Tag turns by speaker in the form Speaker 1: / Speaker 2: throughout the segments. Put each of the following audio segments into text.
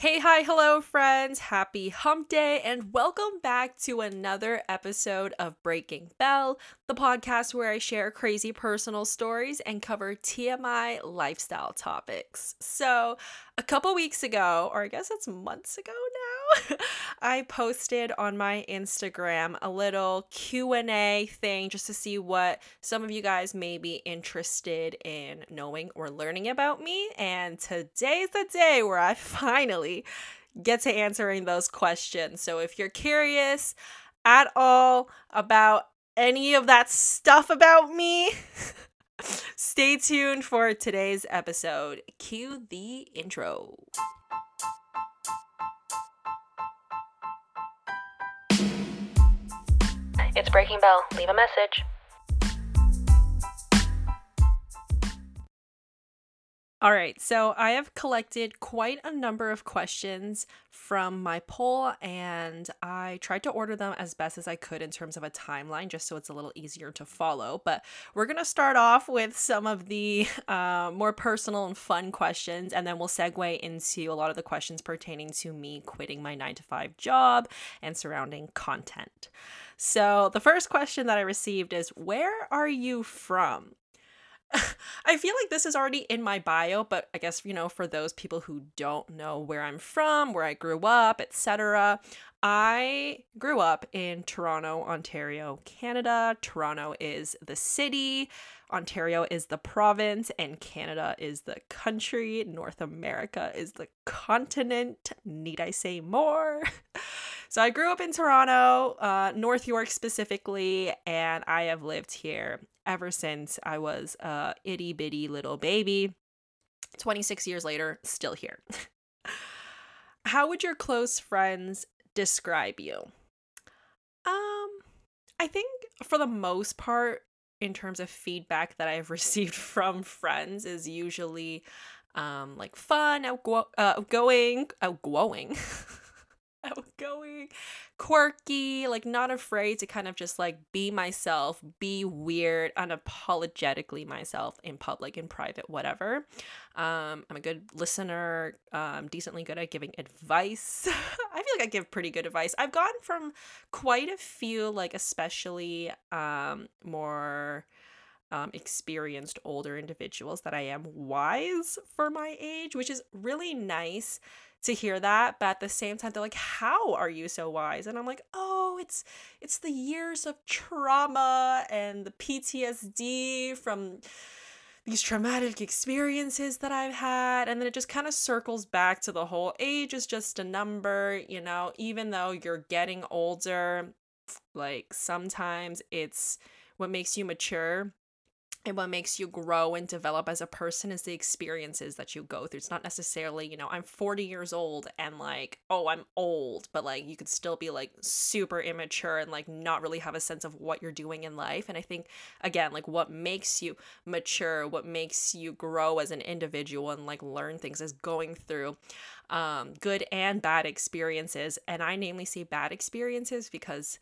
Speaker 1: Hey, hi, hello, friends. Happy hump day, and welcome back to another episode of Breaking Bell, the podcast where I share crazy personal stories and cover TMI lifestyle topics. So, a couple weeks ago, or I guess it's months ago now, I posted on my Instagram a little Q&A thing just to see what some of you guys may be interested in knowing or learning about me, and today's the day where I finally get to answering those questions. So if you're curious at all about any of that stuff about me, Stay tuned for today's episode. Cue the intro.
Speaker 2: It's Breaking Bell. Leave a message.
Speaker 1: All right, so I have collected quite a number of questions from my poll, and I tried to order them as best as I could in terms of a timeline, just so it's a little easier to follow. But we're gonna start off with some of the uh, more personal and fun questions, and then we'll segue into a lot of the questions pertaining to me quitting my nine to five job and surrounding content. So, the first question that I received is Where are you from? I feel like this is already in my bio, but I guess, you know, for those people who don't know where I'm from, where I grew up, etc., I grew up in Toronto, Ontario, Canada. Toronto is the city, Ontario is the province, and Canada is the country. North America is the continent. Need I say more? so I grew up in Toronto, uh, North York specifically, and I have lived here ever since I was a itty bitty little baby. 26 years later, still here. How would your close friends describe you? Um, I think for the most part, in terms of feedback that I've received from friends, is usually um like fun, outgo- uh, outgoing, outgoing. outgoing, quirky, like not afraid to kind of just like be myself, be weird, unapologetically myself in public, in private, whatever. Um, I'm a good listener, um, decently good at giving advice. I feel like I give pretty good advice. I've gone from quite a few, like especially um more um, experienced older individuals that I am wise for my age, which is really nice to hear that but at the same time they're like how are you so wise and i'm like oh it's it's the years of trauma and the ptsd from these traumatic experiences that I've had. And then it just kind of circles back to the whole age is just a number, you know, even though you're getting older, like sometimes it's what makes you mature and what makes you grow and develop as a person is the experiences that you go through. It's not necessarily, you know, I'm 40 years old and like, oh, I'm old, but like you could still be like super immature and like not really have a sense of what you're doing in life. And I think, again, like what makes you mature, what makes you grow as an individual and like learn things is going through um, good and bad experiences. And I namely see bad experiences because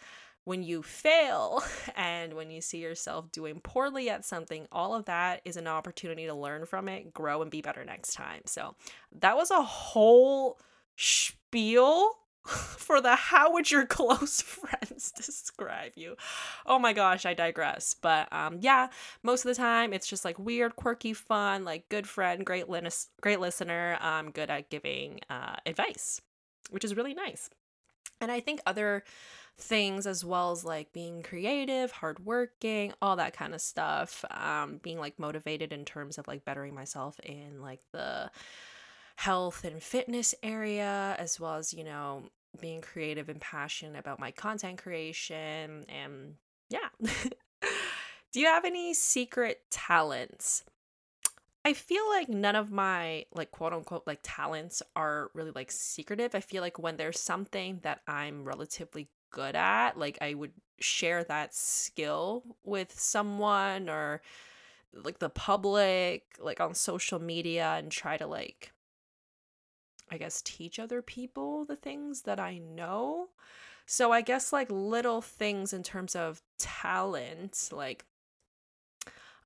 Speaker 1: when you fail and when you see yourself doing poorly at something, all of that is an opportunity to learn from it, grow, and be better next time. So that was a whole spiel for the how would your close friends describe you? Oh my gosh i digress. But um yeah most of the time it's just like weird quirky fun like good friend great lis- great listener um good at giving uh advice which is really nice. And i think other things as well as like being creative, hardworking, all that kind of stuff. Um, being like motivated in terms of like bettering myself in like the health and fitness area, as well as, you know, being creative and passionate about my content creation. And yeah. Do you have any secret talents? I feel like none of my like quote unquote like talents are really like secretive. I feel like when there's something that I'm relatively good at, like I would share that skill with someone or like the public, like on social media and try to like I guess teach other people the things that I know. So I guess like little things in terms of talent, like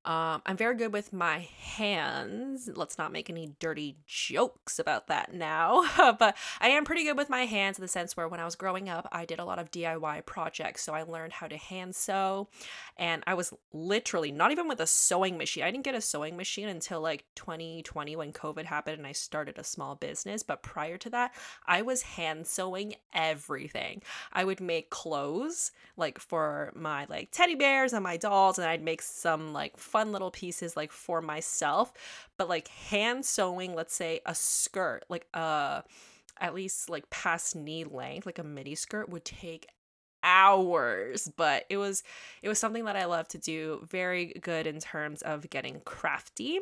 Speaker 1: Um, I'm very good with my hands. Let's not make any dirty jokes about that now. but I am pretty good with my hands in the sense where when I was growing up, I did a lot of DIY projects. So I learned how to hand sew. And I was literally not even with a sewing machine. I didn't get a sewing machine until like 2020 when COVID happened and I started a small business. But prior to that, I was hand sewing everything. I would make clothes like for my like teddy bears and my dolls, and I'd make some like fun little pieces like for myself, but like hand sewing, let's say a skirt, like uh at least like past knee length, like a midi skirt would take hours but it was it was something that i love to do very good in terms of getting crafty.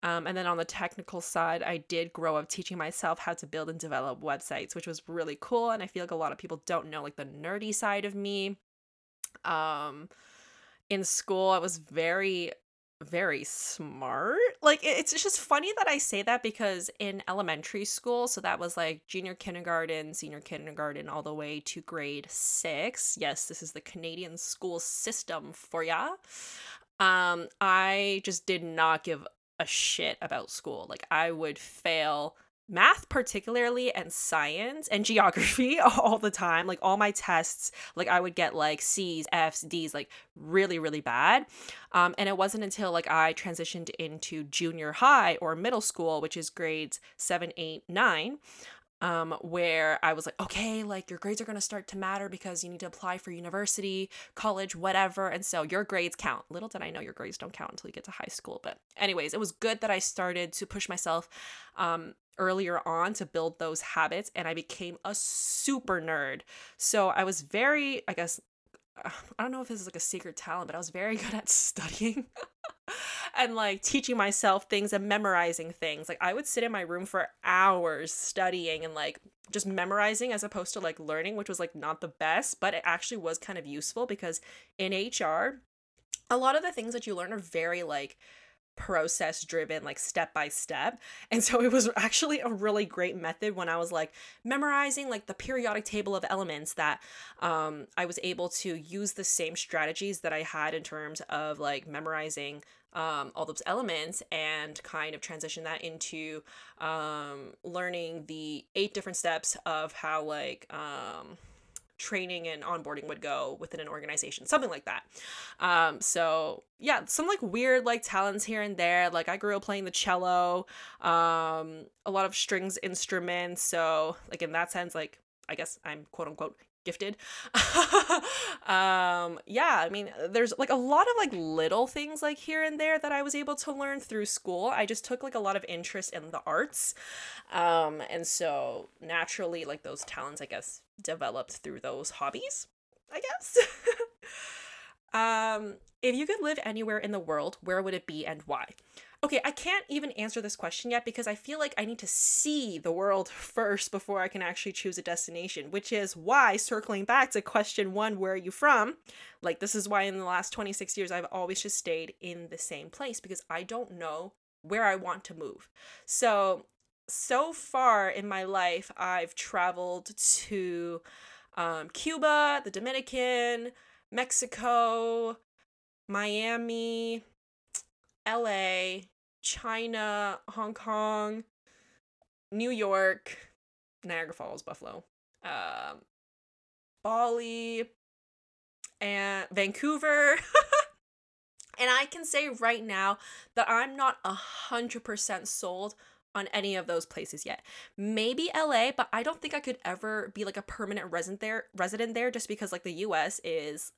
Speaker 1: Um, and then on the technical side i did grow up teaching myself how to build and develop websites which was really cool and i feel like a lot of people don't know like the nerdy side of me. Um in school i was very very smart. Like it's just funny that I say that because in elementary school, so that was like junior kindergarten, senior kindergarten, all the way to grade six. Yes, this is the Canadian school system for ya. Um, I just did not give a shit about school. Like I would fail math particularly and science and geography all the time like all my tests like i would get like c's f's d's like really really bad um, and it wasn't until like i transitioned into junior high or middle school which is grades 7 8 9 um, where I was like, okay, like your grades are going to start to matter because you need to apply for university, college, whatever. And so your grades count. Little did I know your grades don't count until you get to high school. But, anyways, it was good that I started to push myself um, earlier on to build those habits and I became a super nerd. So I was very, I guess, I don't know if this is like a secret talent, but I was very good at studying and like teaching myself things and memorizing things. Like I would sit in my room for hours studying and like just memorizing as opposed to like learning, which was like not the best, but it actually was kind of useful because in HR, a lot of the things that you learn are very like process driven like step by step. And so it was actually a really great method when i was like memorizing like the periodic table of elements that um, i was able to use the same strategies that i had in terms of like memorizing um, all those elements and kind of transition that into um, learning the eight different steps of how like um, training and onboarding would go within an organization, something like that. Um, so yeah, some like weird like talents here and there. Like I grew up playing the cello, um, a lot of strings instruments. So like in that sense, like I guess I'm quote unquote gifted. um, yeah, I mean, there's like a lot of like little things like here and there that I was able to learn through school. I just took like a lot of interest in the arts. Um, and so naturally, like those talents, I guess, developed through those hobbies, I guess. um, if you could live anywhere in the world, where would it be and why? Okay, I can't even answer this question yet because I feel like I need to see the world first before I can actually choose a destination, which is why, circling back to question one, where are you from? Like, this is why in the last 26 years I've always just stayed in the same place because I don't know where I want to move. So, so far in my life, I've traveled to um, Cuba, the Dominican, Mexico, Miami, LA, China, Hong Kong, New York, Niagara Falls, Buffalo, um, Bali, and Vancouver. and I can say right now that I'm not a hundred percent sold on any of those places yet. Maybe LA, but I don't think I could ever be like a permanent resident there resident there just because like the US is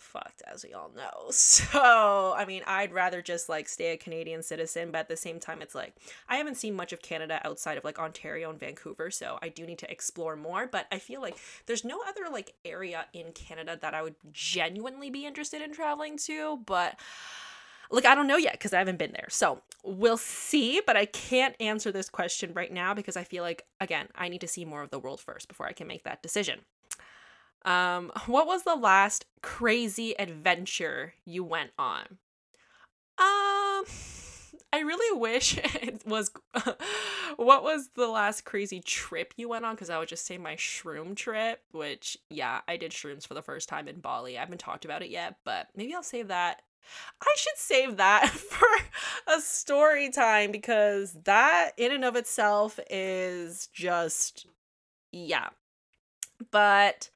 Speaker 1: fucked as we all know. So, I mean, I'd rather just like stay a Canadian citizen, but at the same time it's like I haven't seen much of Canada outside of like Ontario and Vancouver, so I do need to explore more, but I feel like there's no other like area in Canada that I would genuinely be interested in traveling to, but like I don't know yet because I haven't been there. So we'll see, but I can't answer this question right now because I feel like again, I need to see more of the world first before I can make that decision. Um, what was the last crazy adventure you went on? Um, I really wish it was. what was the last crazy trip you went on? Because I would just say my shroom trip, which, yeah, I did shrooms for the first time in Bali. I haven't talked about it yet, but maybe I'll save that I should save that for a story time because that in and of itself is just yeah. But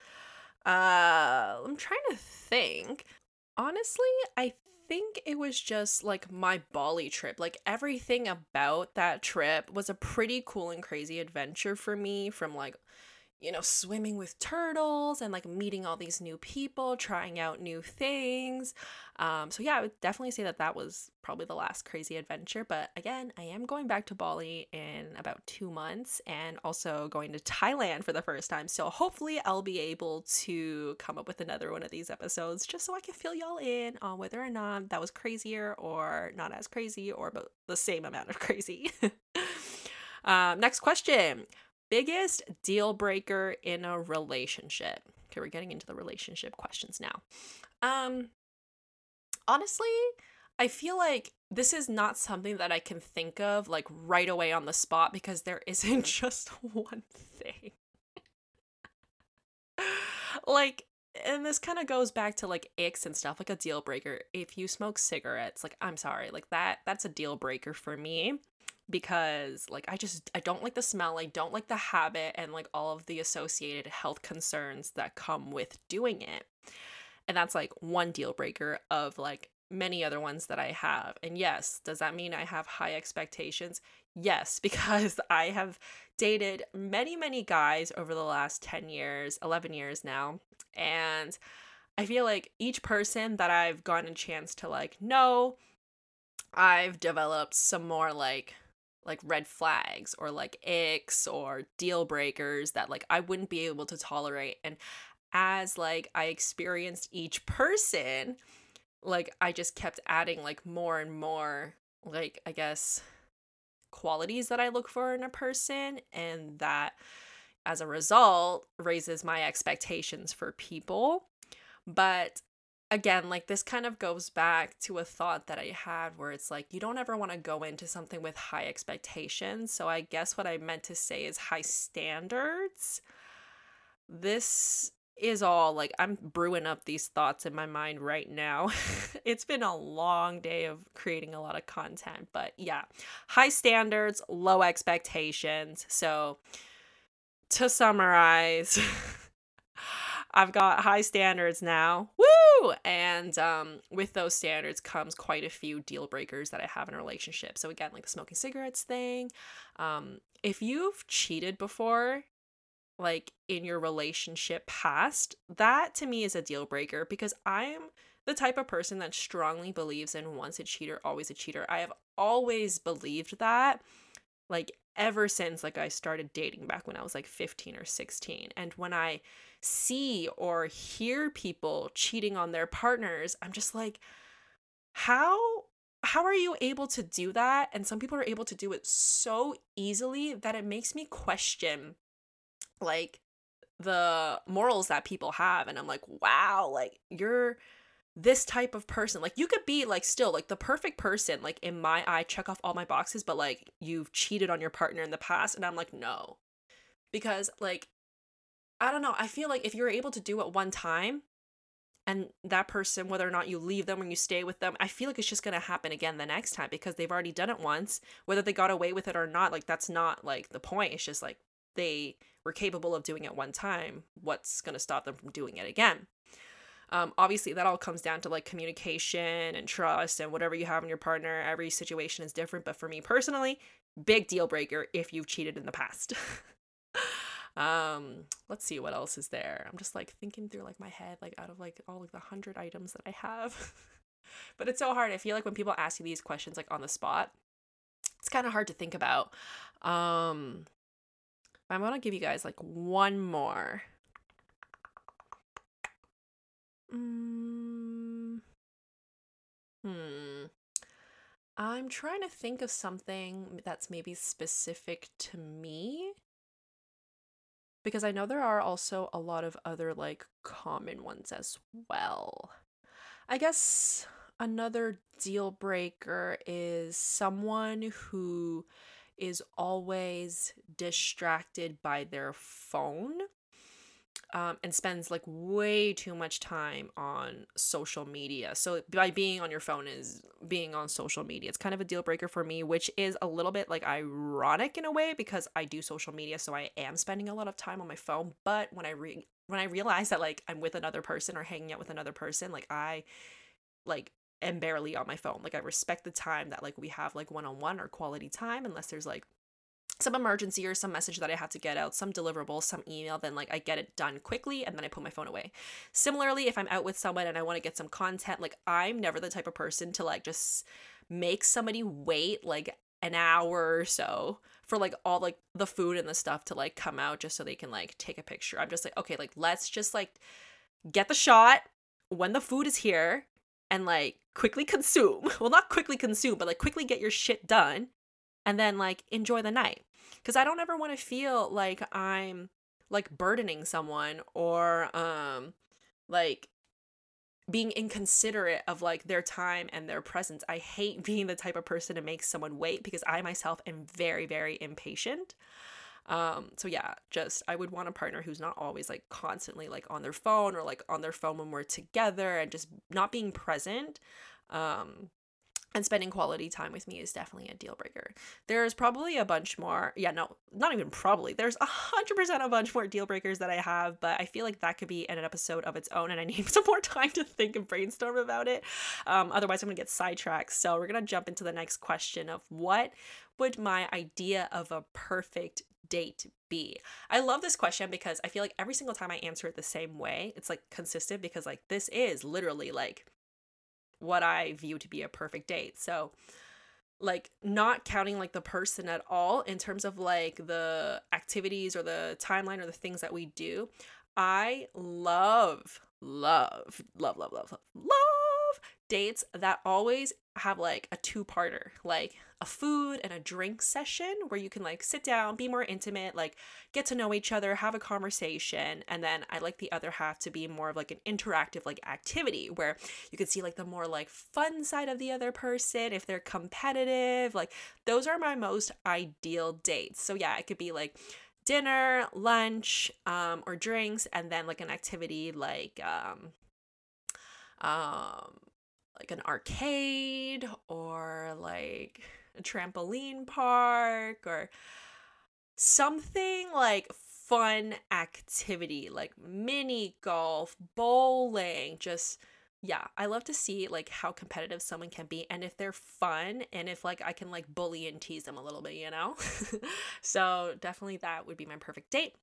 Speaker 1: uh I'm trying to think. Honestly, I think it was just like my Bali trip. Like everything about that trip was a pretty cool and crazy adventure for me from like you know, swimming with turtles and like meeting all these new people, trying out new things. Um, so yeah, I would definitely say that that was probably the last crazy adventure. But again, I am going back to Bali in about two months and also going to Thailand for the first time. So hopefully, I'll be able to come up with another one of these episodes just so I can fill y'all in on whether or not that was crazier or not as crazy or about the same amount of crazy. um, next question biggest deal breaker in a relationship. Okay, we're getting into the relationship questions now. Um honestly, I feel like this is not something that I can think of like right away on the spot because there isn't just one thing. like and this kind of goes back to like icks and stuff like a deal breaker if you smoke cigarettes like i'm sorry like that that's a deal breaker for me because like I just I don't like the smell, I don't like the habit and like all of the associated health concerns that come with doing it. And that's like one deal breaker of like many other ones that I have. And yes, does that mean I have high expectations? Yes, because I have dated many, many guys over the last 10 years, 11 years now. And I feel like each person that I've gotten a chance to like know, I've developed some more like like red flags or like icks or deal breakers that like I wouldn't be able to tolerate. And as like I experienced each person like I just kept adding like more and more like I guess qualities that I look for in a person. And that as a result raises my expectations for people. But again, like this kind of goes back to a thought that I had where it's like you don't ever want to go into something with high expectations. So I guess what I meant to say is high standards. This is all like I'm brewing up these thoughts in my mind right now. it's been a long day of creating a lot of content, but yeah, high standards, low expectations. So to summarize, I've got high standards now. Woo! And um, with those standards comes quite a few deal breakers that I have in a relationship. So again, like the smoking cigarettes thing. Um, if you've cheated before, like in your relationship past, that to me is a deal breaker because I'm the type of person that strongly believes in once a cheater, always a cheater. I have always believed that like ever since like I started dating back when I was like 15 or 16. And when I see or hear people cheating on their partners, I'm just like, how how are you able to do that? And some people are able to do it so easily that it makes me question like the morals that people have. And I'm like, wow, like you're this type of person. Like you could be like still like the perfect person, like in my eye, check off all my boxes, but like you've cheated on your partner in the past. And I'm like, no. Because like I don't know. I feel like if you're able to do it one time and that person, whether or not you leave them or you stay with them, I feel like it's just going to happen again the next time because they've already done it once. Whether they got away with it or not, like that's not like the point. It's just like they were capable of doing it one time. What's going to stop them from doing it again? Um, obviously, that all comes down to like communication and trust and whatever you have in your partner. Every situation is different. But for me personally, big deal breaker if you've cheated in the past. Um, let's see what else is there. I'm just like thinking through like my head, like out of like all like the hundred items that I have. but it's so hard. I feel like when people ask you these questions like on the spot, it's kind of hard to think about. Um, I'm gonna give you guys like one more. Mm, hmm. I'm trying to think of something that's maybe specific to me because I know there are also a lot of other like common ones as well. I guess another deal breaker is someone who is always distracted by their phone. Um, and spends like way too much time on social media. So by being on your phone is being on social media. It's kind of a deal breaker for me, which is a little bit like ironic in a way because I do social media, so I am spending a lot of time on my phone. But when I re- when I realize that like I'm with another person or hanging out with another person, like I like am barely on my phone. Like I respect the time that like we have like one on one or quality time unless there's like some emergency or some message that I have to get out, some deliverable, some email, then like I get it done quickly and then I put my phone away. Similarly, if I'm out with someone and I want to get some content, like I'm never the type of person to like just make somebody wait like an hour or so for like all like the food and the stuff to like come out just so they can like take a picture. I'm just like, okay, like let's just like get the shot when the food is here and like quickly consume. Well, not quickly consume, but like quickly get your shit done and then like enjoy the night. Cuz I don't ever want to feel like I'm like burdening someone or um like being inconsiderate of like their time and their presence. I hate being the type of person to make someone wait because I myself am very very impatient. Um so yeah, just I would want a partner who's not always like constantly like on their phone or like on their phone when we're together and just not being present. Um and spending quality time with me is definitely a deal breaker. There's probably a bunch more. Yeah, no, not even probably. There's a hundred percent a bunch more deal breakers that I have, but I feel like that could be an episode of its own, and I need some more time to think and brainstorm about it. Um, otherwise, I'm gonna get sidetracked. So we're gonna jump into the next question of what would my idea of a perfect date be? I love this question because I feel like every single time I answer it the same way, it's like consistent because like this is literally like what I view to be a perfect date. So, like, not counting like the person at all in terms of like the activities or the timeline or the things that we do, I love, love, love, love, love, love dates that always have like a two parter, like a food and a drink session where you can like sit down, be more intimate, like get to know each other, have a conversation. And then I like the other half to be more of like an interactive like activity where you can see like the more like fun side of the other person if they're competitive. Like those are my most ideal dates. So yeah, it could be like dinner, lunch, um, or drinks, and then like an activity like um um like an arcade or like a trampoline park or something like fun activity like mini golf, bowling, just yeah, I love to see like how competitive someone can be and if they're fun and if like I can like bully and tease them a little bit, you know? so definitely that would be my perfect date.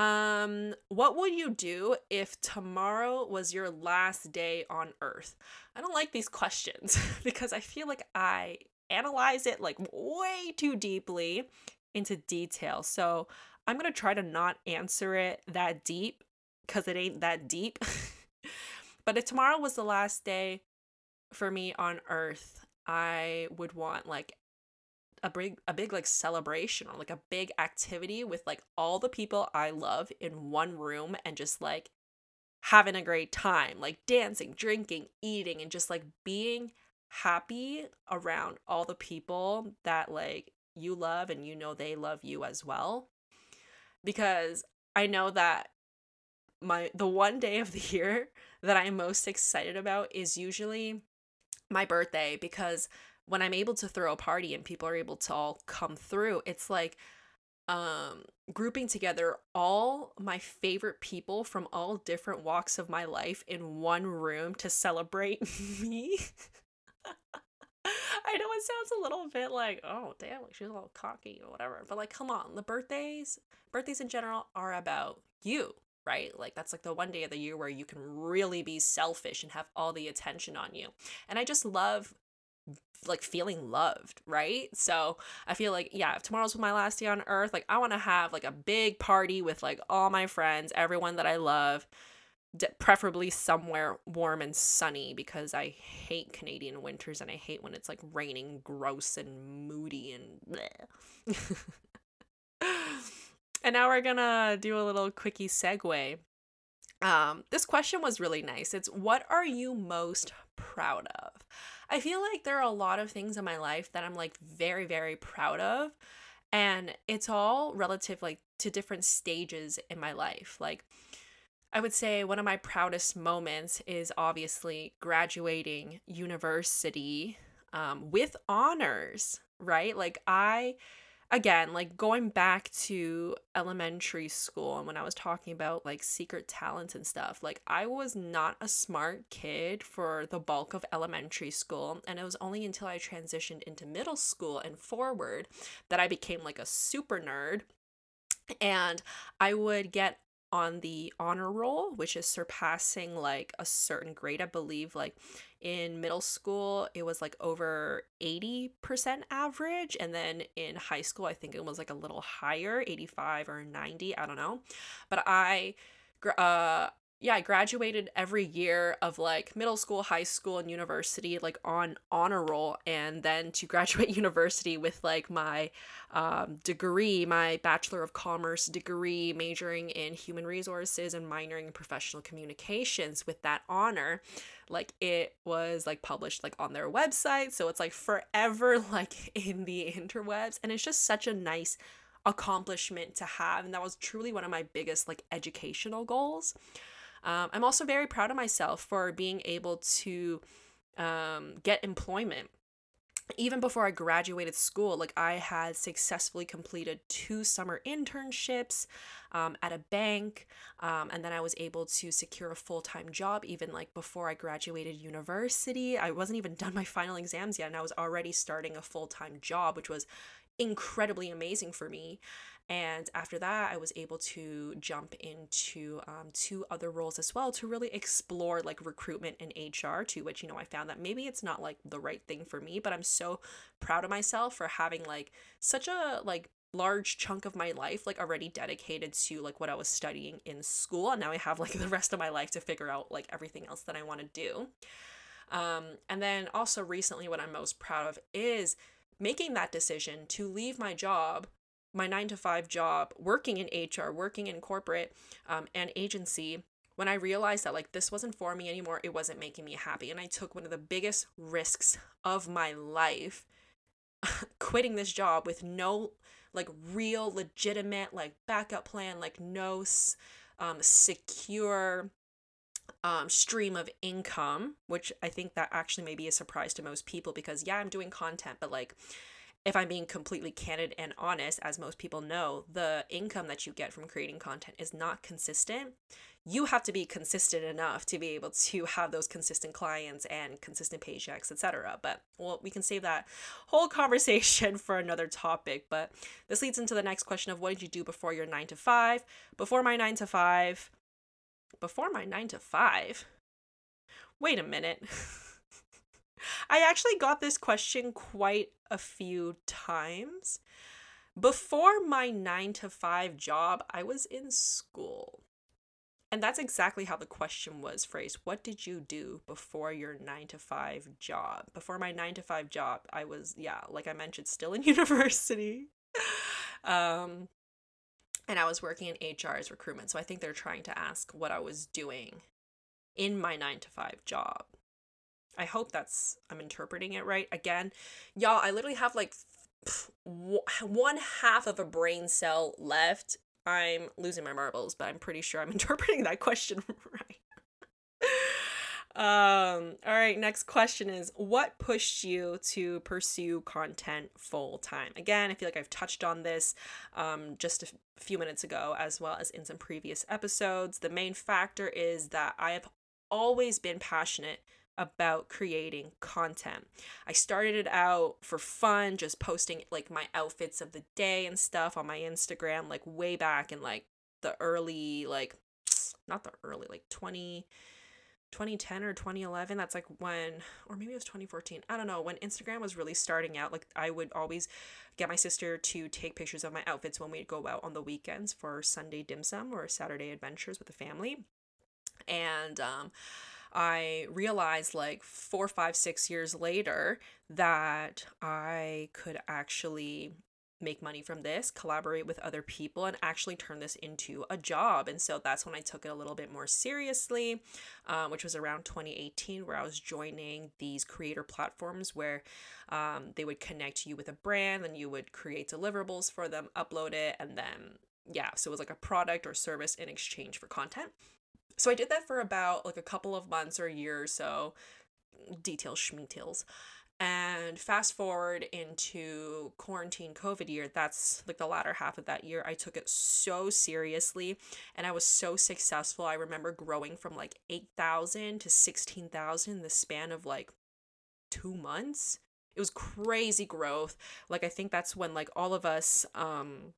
Speaker 1: Um, what would you do if tomorrow was your last day on earth? I don't like these questions because I feel like I analyze it like way too deeply into detail. So I'm going to try to not answer it that deep because it ain't that deep. but if tomorrow was the last day for me on earth, I would want like a big a big like celebration or like a big activity with like all the people I love in one room and just like having a great time, like dancing, drinking, eating and just like being happy around all the people that like you love and you know they love you as well. Because I know that my the one day of the year that I'm most excited about is usually my birthday because when I'm able to throw a party and people are able to all come through, it's like um grouping together all my favorite people from all different walks of my life in one room to celebrate me. I know it sounds a little bit like, oh damn, like she's a little cocky or whatever. But like come on, the birthdays, birthdays in general are about you, right? Like that's like the one day of the year where you can really be selfish and have all the attention on you. And I just love like feeling loved, right? So I feel like, yeah, if tomorrow's my last day on earth, like I want to have like a big party with like all my friends, everyone that I love, preferably somewhere warm and sunny because I hate Canadian winters and I hate when it's like raining gross and moody and And now we're gonna do a little quickie segue. Um, this question was really nice. It's what are you most proud of? I feel like there are a lot of things in my life that I'm like very, very proud of. And it's all relative like to different stages in my life. Like I would say one of my proudest moments is obviously graduating university um, with honors, right? Like I again, like going back to elementary school and when I was talking about like secret talents and stuff, like I was not a smart kid for the bulk of elementary school. And it was only until I transitioned into middle school and forward that I became like a super nerd. And I would get on the honor roll, which is surpassing like a certain grade. I believe like in middle school, it was like over 80% average. And then in high school, I think it was like a little higher, 85 or 90. I don't know. But I, uh, yeah, I graduated every year of like middle school, high school, and university, like on honor roll, and then to graduate university with like my um, degree, my Bachelor of Commerce degree, majoring in human resources and minoring in professional communications with that honor. Like it was like published like on their website, so it's like forever like in the interwebs, and it's just such a nice accomplishment to have, and that was truly one of my biggest like educational goals. Um, I'm also very proud of myself for being able to um, get employment. Even before I graduated school, like I had successfully completed two summer internships um, at a bank, um, and then I was able to secure a full time job even like before I graduated university. I wasn't even done my final exams yet, and I was already starting a full time job, which was incredibly amazing for me. And after that, I was able to jump into um, two other roles as well to really explore like recruitment and HR, to which, you know, I found that maybe it's not like the right thing for me, but I'm so proud of myself for having like such a like large chunk of my life like already dedicated to like what I was studying in school and now I have like the rest of my life to figure out like everything else that I want to do. Um and then also recently what I'm most proud of is making that decision to leave my job my nine to five job, working in HR, working in corporate um, and agency, when I realized that like this wasn't for me anymore, it wasn't making me happy. And I took one of the biggest risks of my life quitting this job with no like real legitimate like backup plan, like no um, secure um, stream of income, which I think that actually may be a surprise to most people because yeah, I'm doing content, but like if I'm being completely candid and honest, as most people know, the income that you get from creating content is not consistent. You have to be consistent enough to be able to have those consistent clients and consistent paychecks, etc. But well, we can save that whole conversation for another topic. But this leads into the next question of what did you do before your nine to five? Before my nine to five, before my nine to five. Wait a minute. I actually got this question quite a few times. Before my nine to five job, I was in school. And that's exactly how the question was phrased. What did you do before your nine to five job? Before my nine to five job, I was, yeah, like I mentioned, still in university. um, and I was working in HR as recruitment. So I think they're trying to ask what I was doing in my nine to five job. I hope that's I'm interpreting it right. Again, y'all, I literally have like one half of a brain cell left. I'm losing my marbles, but I'm pretty sure I'm interpreting that question right. um all right next question is what pushed you to pursue content full time again i feel like i've touched on this um just a f- few minutes ago as well as in some previous episodes the main factor is that i have always been passionate about creating content. I started it out for fun, just posting like my outfits of the day and stuff on my Instagram, like way back in like the early, like, not the early, like 20. 2010 or 2011 that's like when or maybe it was 2014 i don't know when instagram was really starting out like i would always get my sister to take pictures of my outfits when we'd go out on the weekends for sunday dim sum or saturday adventures with the family and um I realized like four, five, six years later that I could actually make money from this, collaborate with other people, and actually turn this into a job. And so that's when I took it a little bit more seriously, um, which was around 2018, where I was joining these creator platforms where um, they would connect you with a brand and you would create deliverables for them, upload it, and then, yeah, so it was like a product or service in exchange for content. So I did that for about like a couple of months or a year or so. Details, schmeetails. And fast forward into quarantine COVID year, that's like the latter half of that year. I took it so seriously and I was so successful. I remember growing from like 8,000 to 16,000 in the span of like two months. It was crazy growth. Like, I think that's when like all of us, um,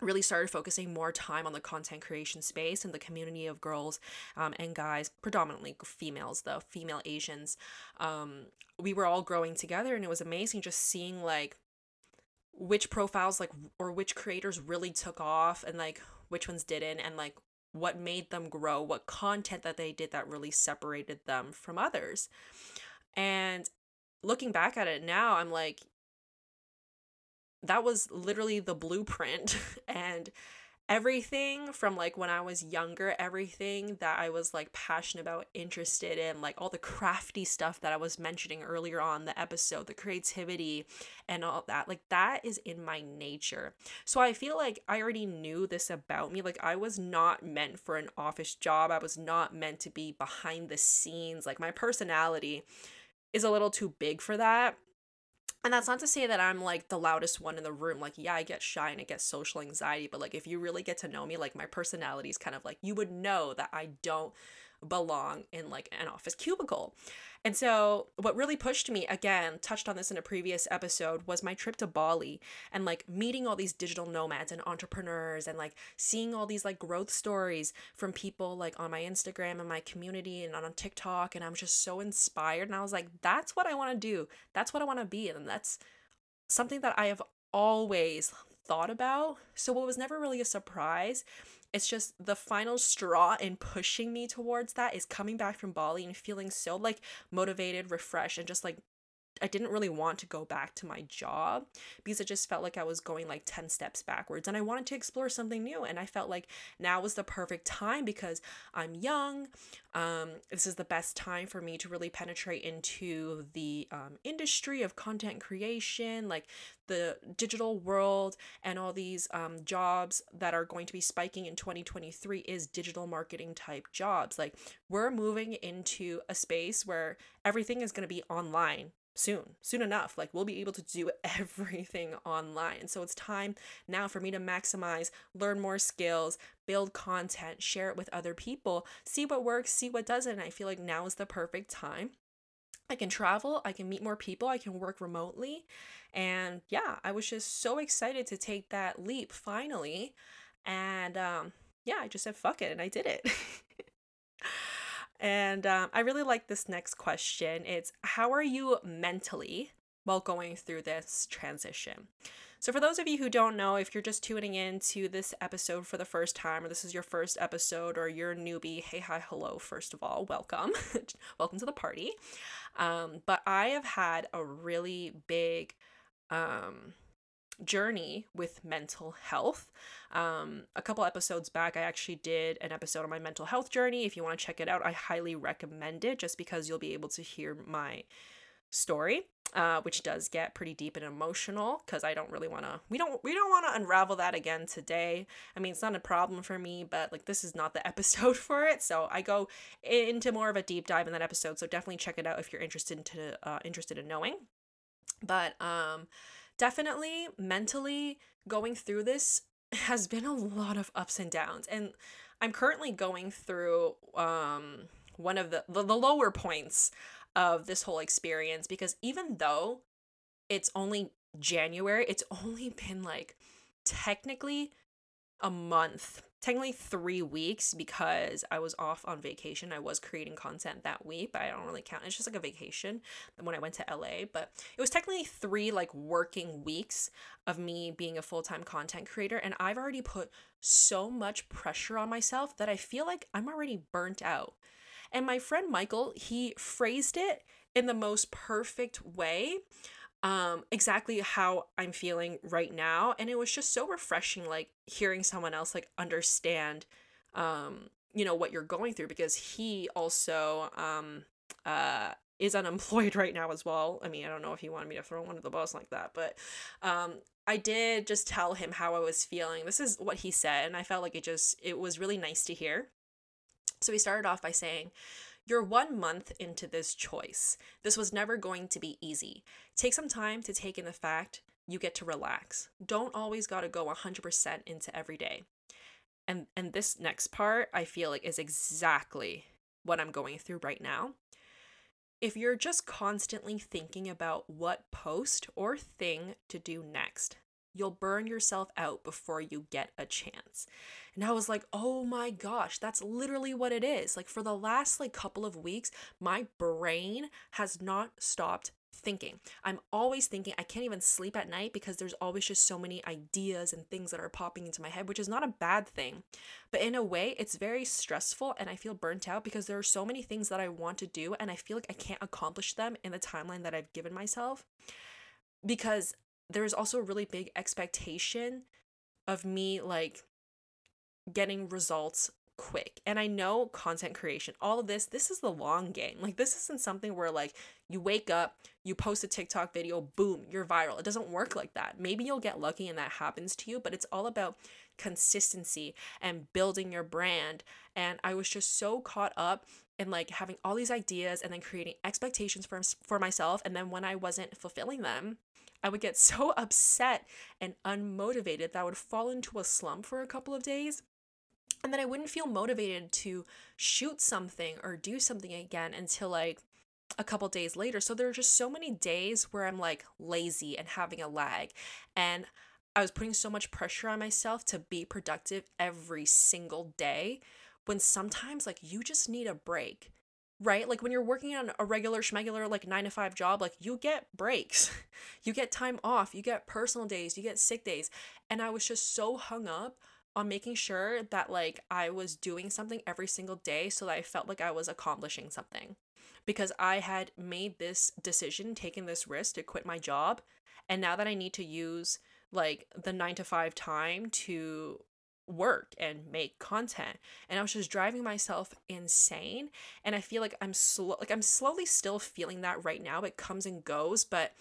Speaker 1: really started focusing more time on the content creation space and the community of girls um, and guys predominantly females though female asians. Um, we were all growing together and it was amazing just seeing like which profiles like or which creators really took off and like which ones didn't and like what made them grow what content that they did that really separated them from others. And looking back at it now i'm like that was literally the blueprint and everything from like when I was younger, everything that I was like passionate about, interested in, like all the crafty stuff that I was mentioning earlier on the episode, the creativity and all that, like that is in my nature. So I feel like I already knew this about me. Like I was not meant for an office job, I was not meant to be behind the scenes. Like my personality is a little too big for that and that's not to say that I'm like the loudest one in the room. Like, yeah, I get shy and I get social anxiety, but like if you really get to know me, like my personality is kind of like you would know that I don't belong in like an office cubicle. And so, what really pushed me, again, touched on this in a previous episode, was my trip to Bali and like meeting all these digital nomads and entrepreneurs and like seeing all these like growth stories from people like on my Instagram and my community and on TikTok. And I'm just so inspired. And I was like, that's what I want to do. That's what I want to be. And that's something that I have always thought about. So, what was never really a surprise it's just the final straw in pushing me towards that is coming back from Bali and feeling so like motivated, refreshed, and just like I didn't really want to go back to my job because it just felt like I was going like 10 steps backwards and I wanted to explore something new and I felt like now was the perfect time because I'm young. Um, this is the best time for me to really penetrate into the um, industry of content creation, like the digital world and all these um, jobs that are going to be spiking in 2023 is digital marketing type jobs. Like we're moving into a space where everything is going to be online soon, soon enough. Like we'll be able to do everything online. So it's time now for me to maximize, learn more skills, build content, share it with other people, see what works, see what doesn't. And I feel like now is the perfect time. I can travel, I can meet more people, I can work remotely. And yeah, I was just so excited to take that leap finally. And um, yeah, I just said fuck it and I did it. And um, I really like this next question. It's how are you mentally while going through this transition? So, for those of you who don't know, if you're just tuning in to this episode for the first time, or this is your first episode, or you're a newbie, hey, hi, hello, first of all, welcome. welcome to the party. Um, but I have had a really big um, journey with mental health. Um, a couple episodes back, I actually did an episode on my mental health journey. If you want to check it out, I highly recommend it just because you'll be able to hear my story uh, which does get pretty deep and emotional because I don't really want to we don't we don't want to unravel that again today. I mean, it's not a problem for me, but like this is not the episode for it. So I go into more of a deep dive in that episode. So definitely check it out if you're interested to uh, interested in knowing. But um definitely mentally going through this has been a lot of ups and downs and i'm currently going through um one of the the, the lower points of this whole experience because even though it's only january it's only been like technically a month technically three weeks because I was off on vacation. I was creating content that week, but I don't really count. It's just like a vacation when I went to LA. But it was technically three like working weeks of me being a full time content creator. And I've already put so much pressure on myself that I feel like I'm already burnt out. And my friend Michael, he phrased it in the most perfect way um exactly how I'm feeling right now and it was just so refreshing like hearing someone else like understand um you know what you're going through because he also um uh is unemployed right now as well. I mean, I don't know if he wanted me to throw one of the bus like that, but um I did just tell him how I was feeling. This is what he said and I felt like it just it was really nice to hear. So he started off by saying, you're one month into this choice. This was never going to be easy. Take some time to take in the fact you get to relax. Don't always got to go 100% into every day. And and this next part I feel like is exactly what I'm going through right now. If you're just constantly thinking about what post or thing to do next, you'll burn yourself out before you get a chance. And I was like, "Oh my gosh, that's literally what it is." Like for the last like couple of weeks, my brain has not stopped thinking. I'm always thinking. I can't even sleep at night because there's always just so many ideas and things that are popping into my head, which is not a bad thing. But in a way, it's very stressful and I feel burnt out because there are so many things that I want to do and I feel like I can't accomplish them in the timeline that I've given myself. Because there's also a really big expectation of me like getting results quick. And I know content creation, all of this, this is the long game. Like, this isn't something where, like, you wake up, you post a TikTok video, boom, you're viral. It doesn't work like that. Maybe you'll get lucky and that happens to you, but it's all about consistency and building your brand. And I was just so caught up in like having all these ideas and then creating expectations for, for myself. And then when I wasn't fulfilling them, I would get so upset and unmotivated that I would fall into a slump for a couple of days and then I wouldn't feel motivated to shoot something or do something again until like a couple days later. So there are just so many days where I'm like lazy and having a lag. And I was putting so much pressure on myself to be productive every single day when sometimes like you just need a break. Right? Like when you're working on a regular schmegular like 9 to 5 job, like you get breaks. you get time off, you get personal days, you get sick days. And I was just so hung up on making sure that like I was doing something every single day so that I felt like I was accomplishing something. Because I had made this decision, taken this risk to quit my job, and now that I need to use like the 9 to 5 time to work and make content. And i was just driving myself insane. And i feel like i'm slow like i'm slowly still feeling that right now. It comes and goes. But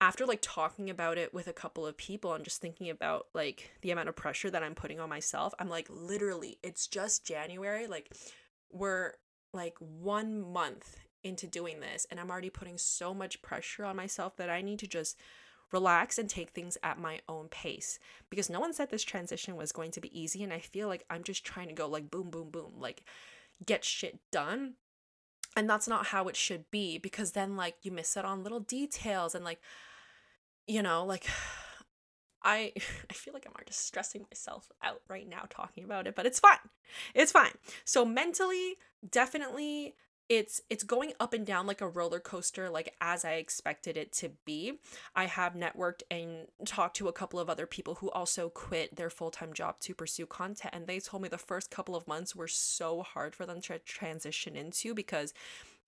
Speaker 1: after like talking about it with a couple of people and just thinking about like the amount of pressure that I'm putting on myself, I'm like literally it's just January, like we're like 1 month into doing this. And I'm already putting so much pressure on myself that I need to just relax and take things at my own pace because no one said this transition was going to be easy and I feel like I'm just trying to go like boom boom boom like get shit done and that's not how it should be because then like you miss out on little details and like you know, like I I feel like I'm just stressing myself out right now talking about it, but it's fine. It's fine. So mentally, definitely it's it's going up and down like a roller coaster like as i expected it to be i have networked and talked to a couple of other people who also quit their full-time job to pursue content and they told me the first couple of months were so hard for them to transition into because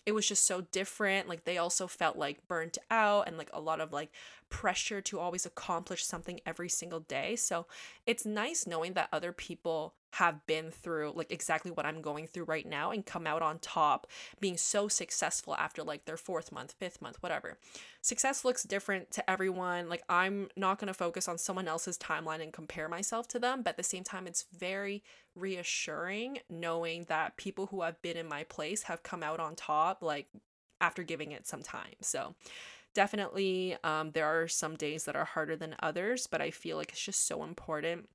Speaker 1: it was just so different. Like they also felt like burnt out and like a lot of like pressure to always accomplish something every single day. So it's nice knowing that other people have been through like exactly what I'm going through right now and come out on top, being so successful after like their fourth month, fifth month, whatever. Success looks different to everyone. Like I'm not going to focus on someone else's timeline and compare myself to them, but at the same time it's very reassuring knowing that people who have been in my place have come out on top like after giving it some time. So definitely um, there are some days that are harder than others, but I feel like it's just so important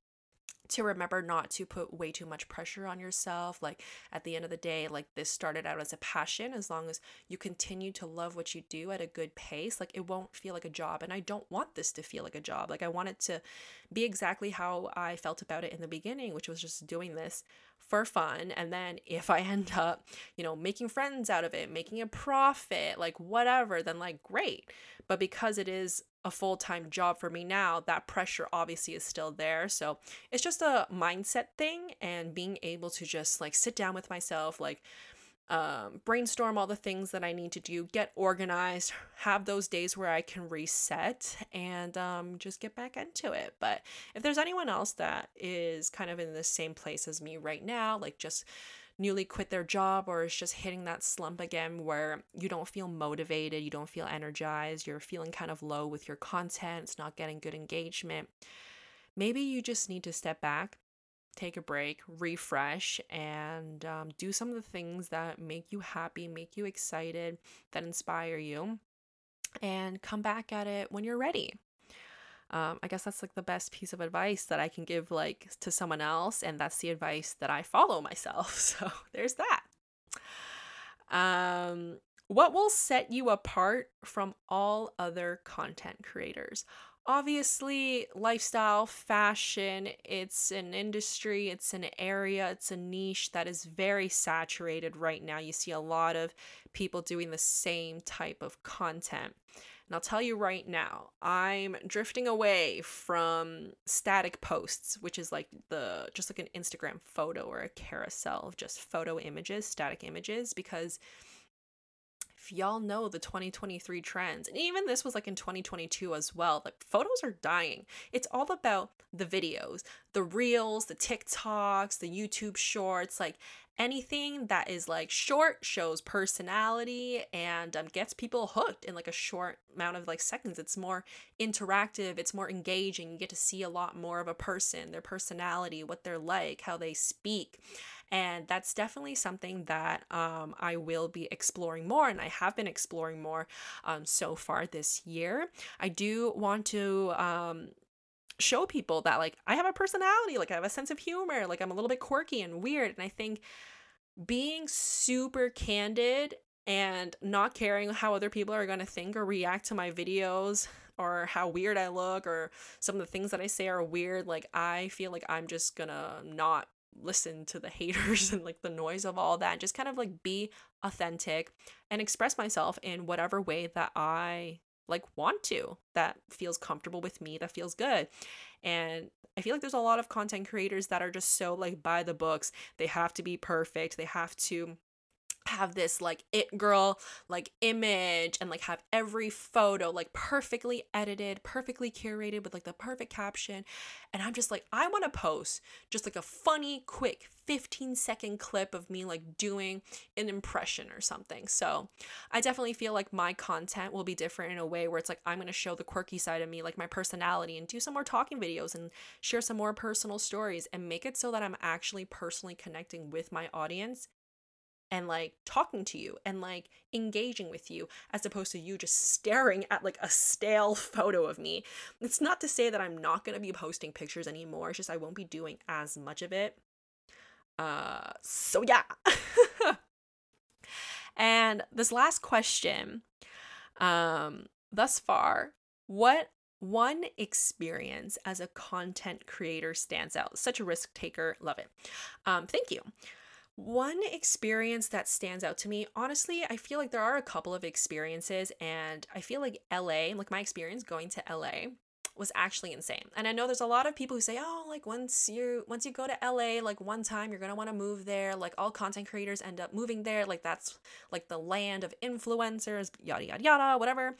Speaker 1: to remember not to put way too much pressure on yourself. Like at the end of the day, like this started out as a passion. As long as you continue to love what you do at a good pace, like it won't feel like a job. And I don't want this to feel like a job. Like I want it to be exactly how I felt about it in the beginning, which was just doing this for fun. And then if I end up, you know, making friends out of it, making a profit, like whatever, then like great. But because it is a full time job for me now, that pressure obviously is still there. So it's just a mindset thing and being able to just like sit down with myself, like, um, brainstorm all the things that I need to do, get organized, have those days where I can reset and um, just get back into it. But if there's anyone else that is kind of in the same place as me right now, like just newly quit their job or is just hitting that slump again where you don't feel motivated, you don't feel energized, you're feeling kind of low with your content, it's not getting good engagement, maybe you just need to step back take a break, refresh, and um, do some of the things that make you happy, make you excited, that inspire you, and come back at it when you're ready. Um, I guess that's like the best piece of advice that I can give like to someone else, and that's the advice that I follow myself. So there's that. Um, what will set you apart from all other content creators? obviously lifestyle fashion it's an industry it's an area it's a niche that is very saturated right now you see a lot of people doing the same type of content and I'll tell you right now, I'm drifting away from static posts, which is like the just like an Instagram photo or a carousel of just photo images, static images, because if y'all know the 2023 trends, and even this was like in 2022 as well, like photos are dying. It's all about the videos, the reels, the TikToks, the YouTube shorts, like anything that is like short shows personality and um, gets people hooked in like a short amount of like seconds it's more interactive it's more engaging you get to see a lot more of a person their personality what they're like how they speak and that's definitely something that um, I will be exploring more, and I have been exploring more um, so far this year. I do want to. Show people that like I have a personality, like I have a sense of humor, like I'm a little bit quirky and weird. And I think being super candid and not caring how other people are going to think or react to my videos or how weird I look or some of the things that I say are weird, like I feel like I'm just going to not listen to the haters and like the noise of all that just kind of like be authentic and express myself in whatever way that I like want to that feels comfortable with me that feels good. And i feel like there's a lot of content creators that are just so like by the books. They have to be perfect. They have to have this like it girl like image and like have every photo like perfectly edited, perfectly curated with like the perfect caption. And I'm just like, I want to post just like a funny, quick 15 second clip of me like doing an impression or something. So I definitely feel like my content will be different in a way where it's like I'm going to show the quirky side of me, like my personality, and do some more talking videos and share some more personal stories and make it so that I'm actually personally connecting with my audience and like talking to you and like engaging with you as opposed to you just staring at like a stale photo of me. It's not to say that I'm not going to be posting pictures anymore, it's just I won't be doing as much of it. Uh so yeah. and this last question um thus far, what one experience as a content creator stands out? Such a risk taker, love it. Um thank you. One experience that stands out to me, honestly, I feel like there are a couple of experiences, and I feel like LA, like my experience going to LA, was actually insane. And I know there's a lot of people who say, "Oh, like once you once you go to LA, like one time you're going to want to move there. Like all content creators end up moving there. Like that's like the land of influencers, yada yada yada, whatever."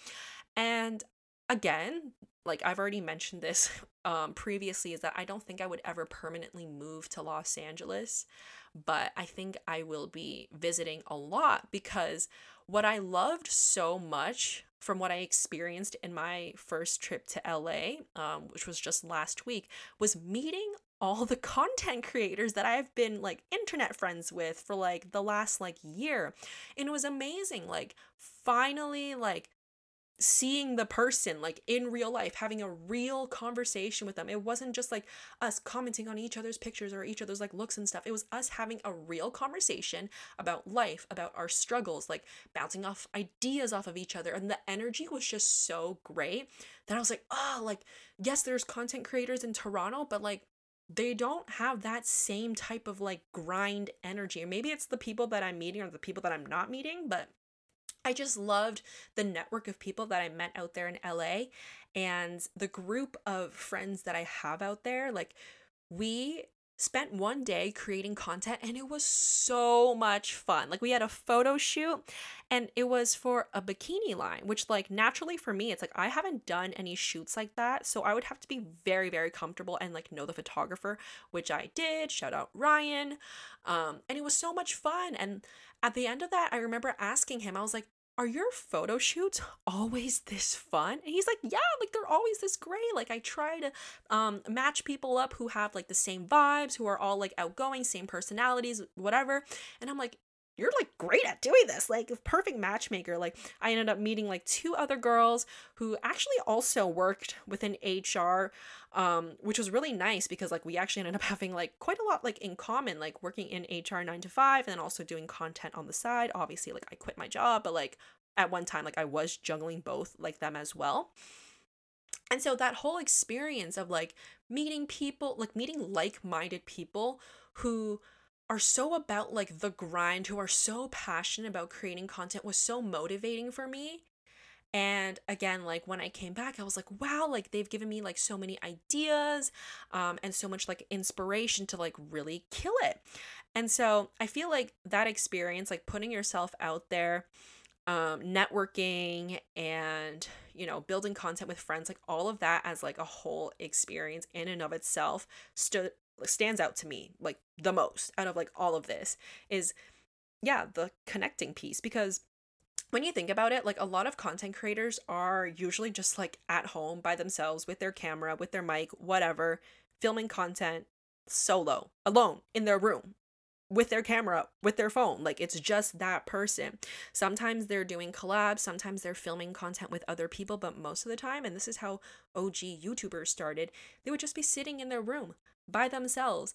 Speaker 1: And again, like I've already mentioned this um previously is that I don't think I would ever permanently move to Los Angeles but I think I will be visiting a lot because what I loved so much from what I experienced in my first trip to LA, um, which was just last week, was meeting all the content creators that I've been like internet friends with for like the last like year. And it was amazing. Like, finally, like seeing the person like in real life having a real conversation with them. It wasn't just like us commenting on each other's pictures or each other's like looks and stuff. It was us having a real conversation about life about our struggles like bouncing off ideas off of each other. And the energy was just so great that i was like oh like yes there's content creators in toronto but like they don't have that same type of like grind energy. Maybe it's the people that i'm meeting or the people that i'm not meeting but I just loved the network of people that I met out there in LA and the group of friends that I have out there. Like, we spent one day creating content and it was so much fun. Like we had a photo shoot and it was for a bikini line, which like naturally for me it's like I haven't done any shoots like that, so I would have to be very very comfortable and like know the photographer, which I did. Shout out Ryan. Um and it was so much fun and at the end of that, I remember asking him, I was like, are your photo shoots always this fun? And he's like yeah like they're always this great like i try to um match people up who have like the same vibes who are all like outgoing same personalities whatever. And i'm like you're like great at doing this like perfect matchmaker. Like i ended up meeting like two other girls who actually also worked within hr um, which was really nice because like we actually ended up having like quite a lot like in common like working in hr 9 to 5 and then also doing content on the side. Obviously like i quit my job but like at one time like i was juggling both like them as well. And so that whole experience of like meeting people like meeting like-minded people who are so about like the grind, who are so passionate about creating content was so motivating for me. And again, like when I came back, I was like, wow, like they've given me like so many ideas um, and so much like inspiration to like really kill it. And so I feel like that experience, like putting yourself out there, um, networking and, you know, building content with friends, like all of that as like a whole experience in and of itself stood stands out to me like the most out of like all of this is yeah the connecting piece because when you think about it like a lot of content creators are usually just like at home by themselves with their camera with their mic whatever filming content solo alone in their room with their camera, with their phone. Like it's just that person. Sometimes they're doing collabs, sometimes they're filming content with other people, but most of the time, and this is how OG YouTubers started, they would just be sitting in their room by themselves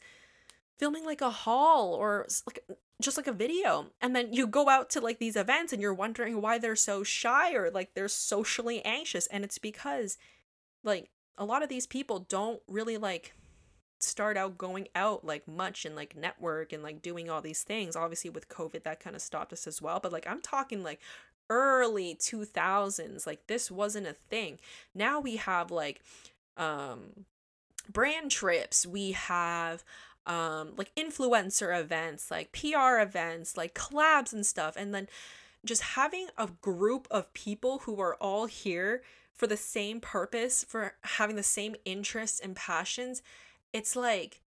Speaker 1: filming like a haul or like just like a video. And then you go out to like these events and you're wondering why they're so shy or like they're socially anxious. And it's because like a lot of these people don't really like start out going out like much and like network and like doing all these things. Obviously with covid that kind of stopped us as well. But like i'm talking like early 2000s like this wasn't a thing. Now we have like um brand trips we have um like influencer events like PR events like collabs and stuff and then just having a group of people who are all here for the same purpose for having the same interests and passions it's like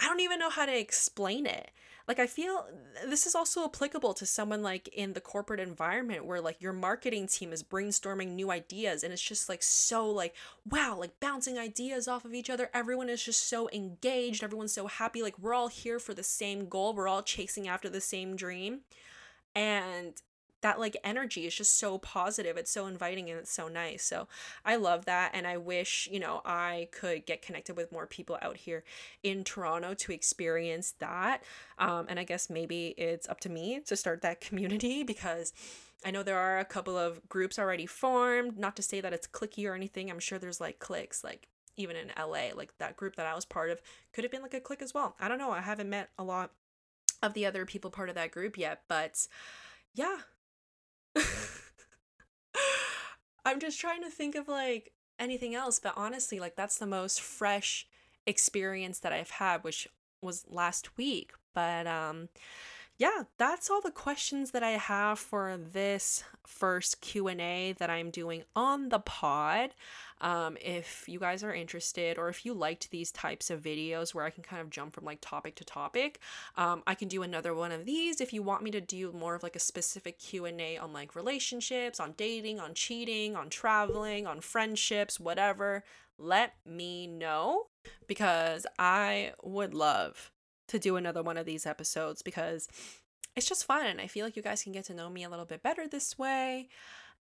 Speaker 1: I don't even know how to explain it like i feel uh, this is also applicable to someone like in the corporate environment where like your marketing team is brainstorming new ideas and it's just like so like wow like bouncing ideas off of each other. Everyone is just so engaged. Everyone's so happy. Like we're all here for the same goal. We're all chasing after the same dream. And that like energy is just so positive it's so inviting and it's so nice so i love that and i wish you know i could get connected with more people out here in toronto to experience that um, and i guess maybe it's up to me to start that community because I know there are a couple of groups already formed. Not to say that it's clicky or anything. I'm sure there's like clicks, like even in LA, like that group that I was part of could have been like a click as well. I don't know. I haven't met a lot of the other people part of that group yet, but yeah, I'm just trying to think of like anything else, but honestly, like that's the most fresh experience that I've had, which was last week. But um yeah, that's all the questions that I have for this first Q&A that I'm doing on the pod. Um, if you guys are interested or if you liked these types of videos where I can kind of jump from like topic to topic, um, I can do another one of these. If you want me to do more of like a specific Q&A on like relationships, on dating, on cheating, on traveling, on friendships, whatever, let me know because I would love to do another one of these episodes because it's just fun and I feel like you guys can get to know me a little bit better this way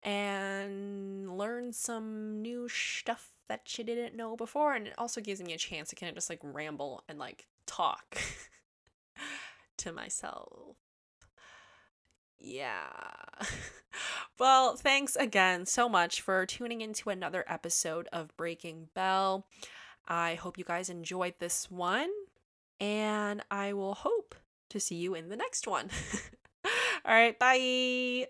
Speaker 1: and learn some new stuff that you didn't know before and it also gives me a chance to kind of just like ramble and like talk to myself. Yeah. well, thanks again so much for tuning into another episode of Breaking Bell. I hope you guys enjoyed this one and I will hope to see you in the next one. All right, bye.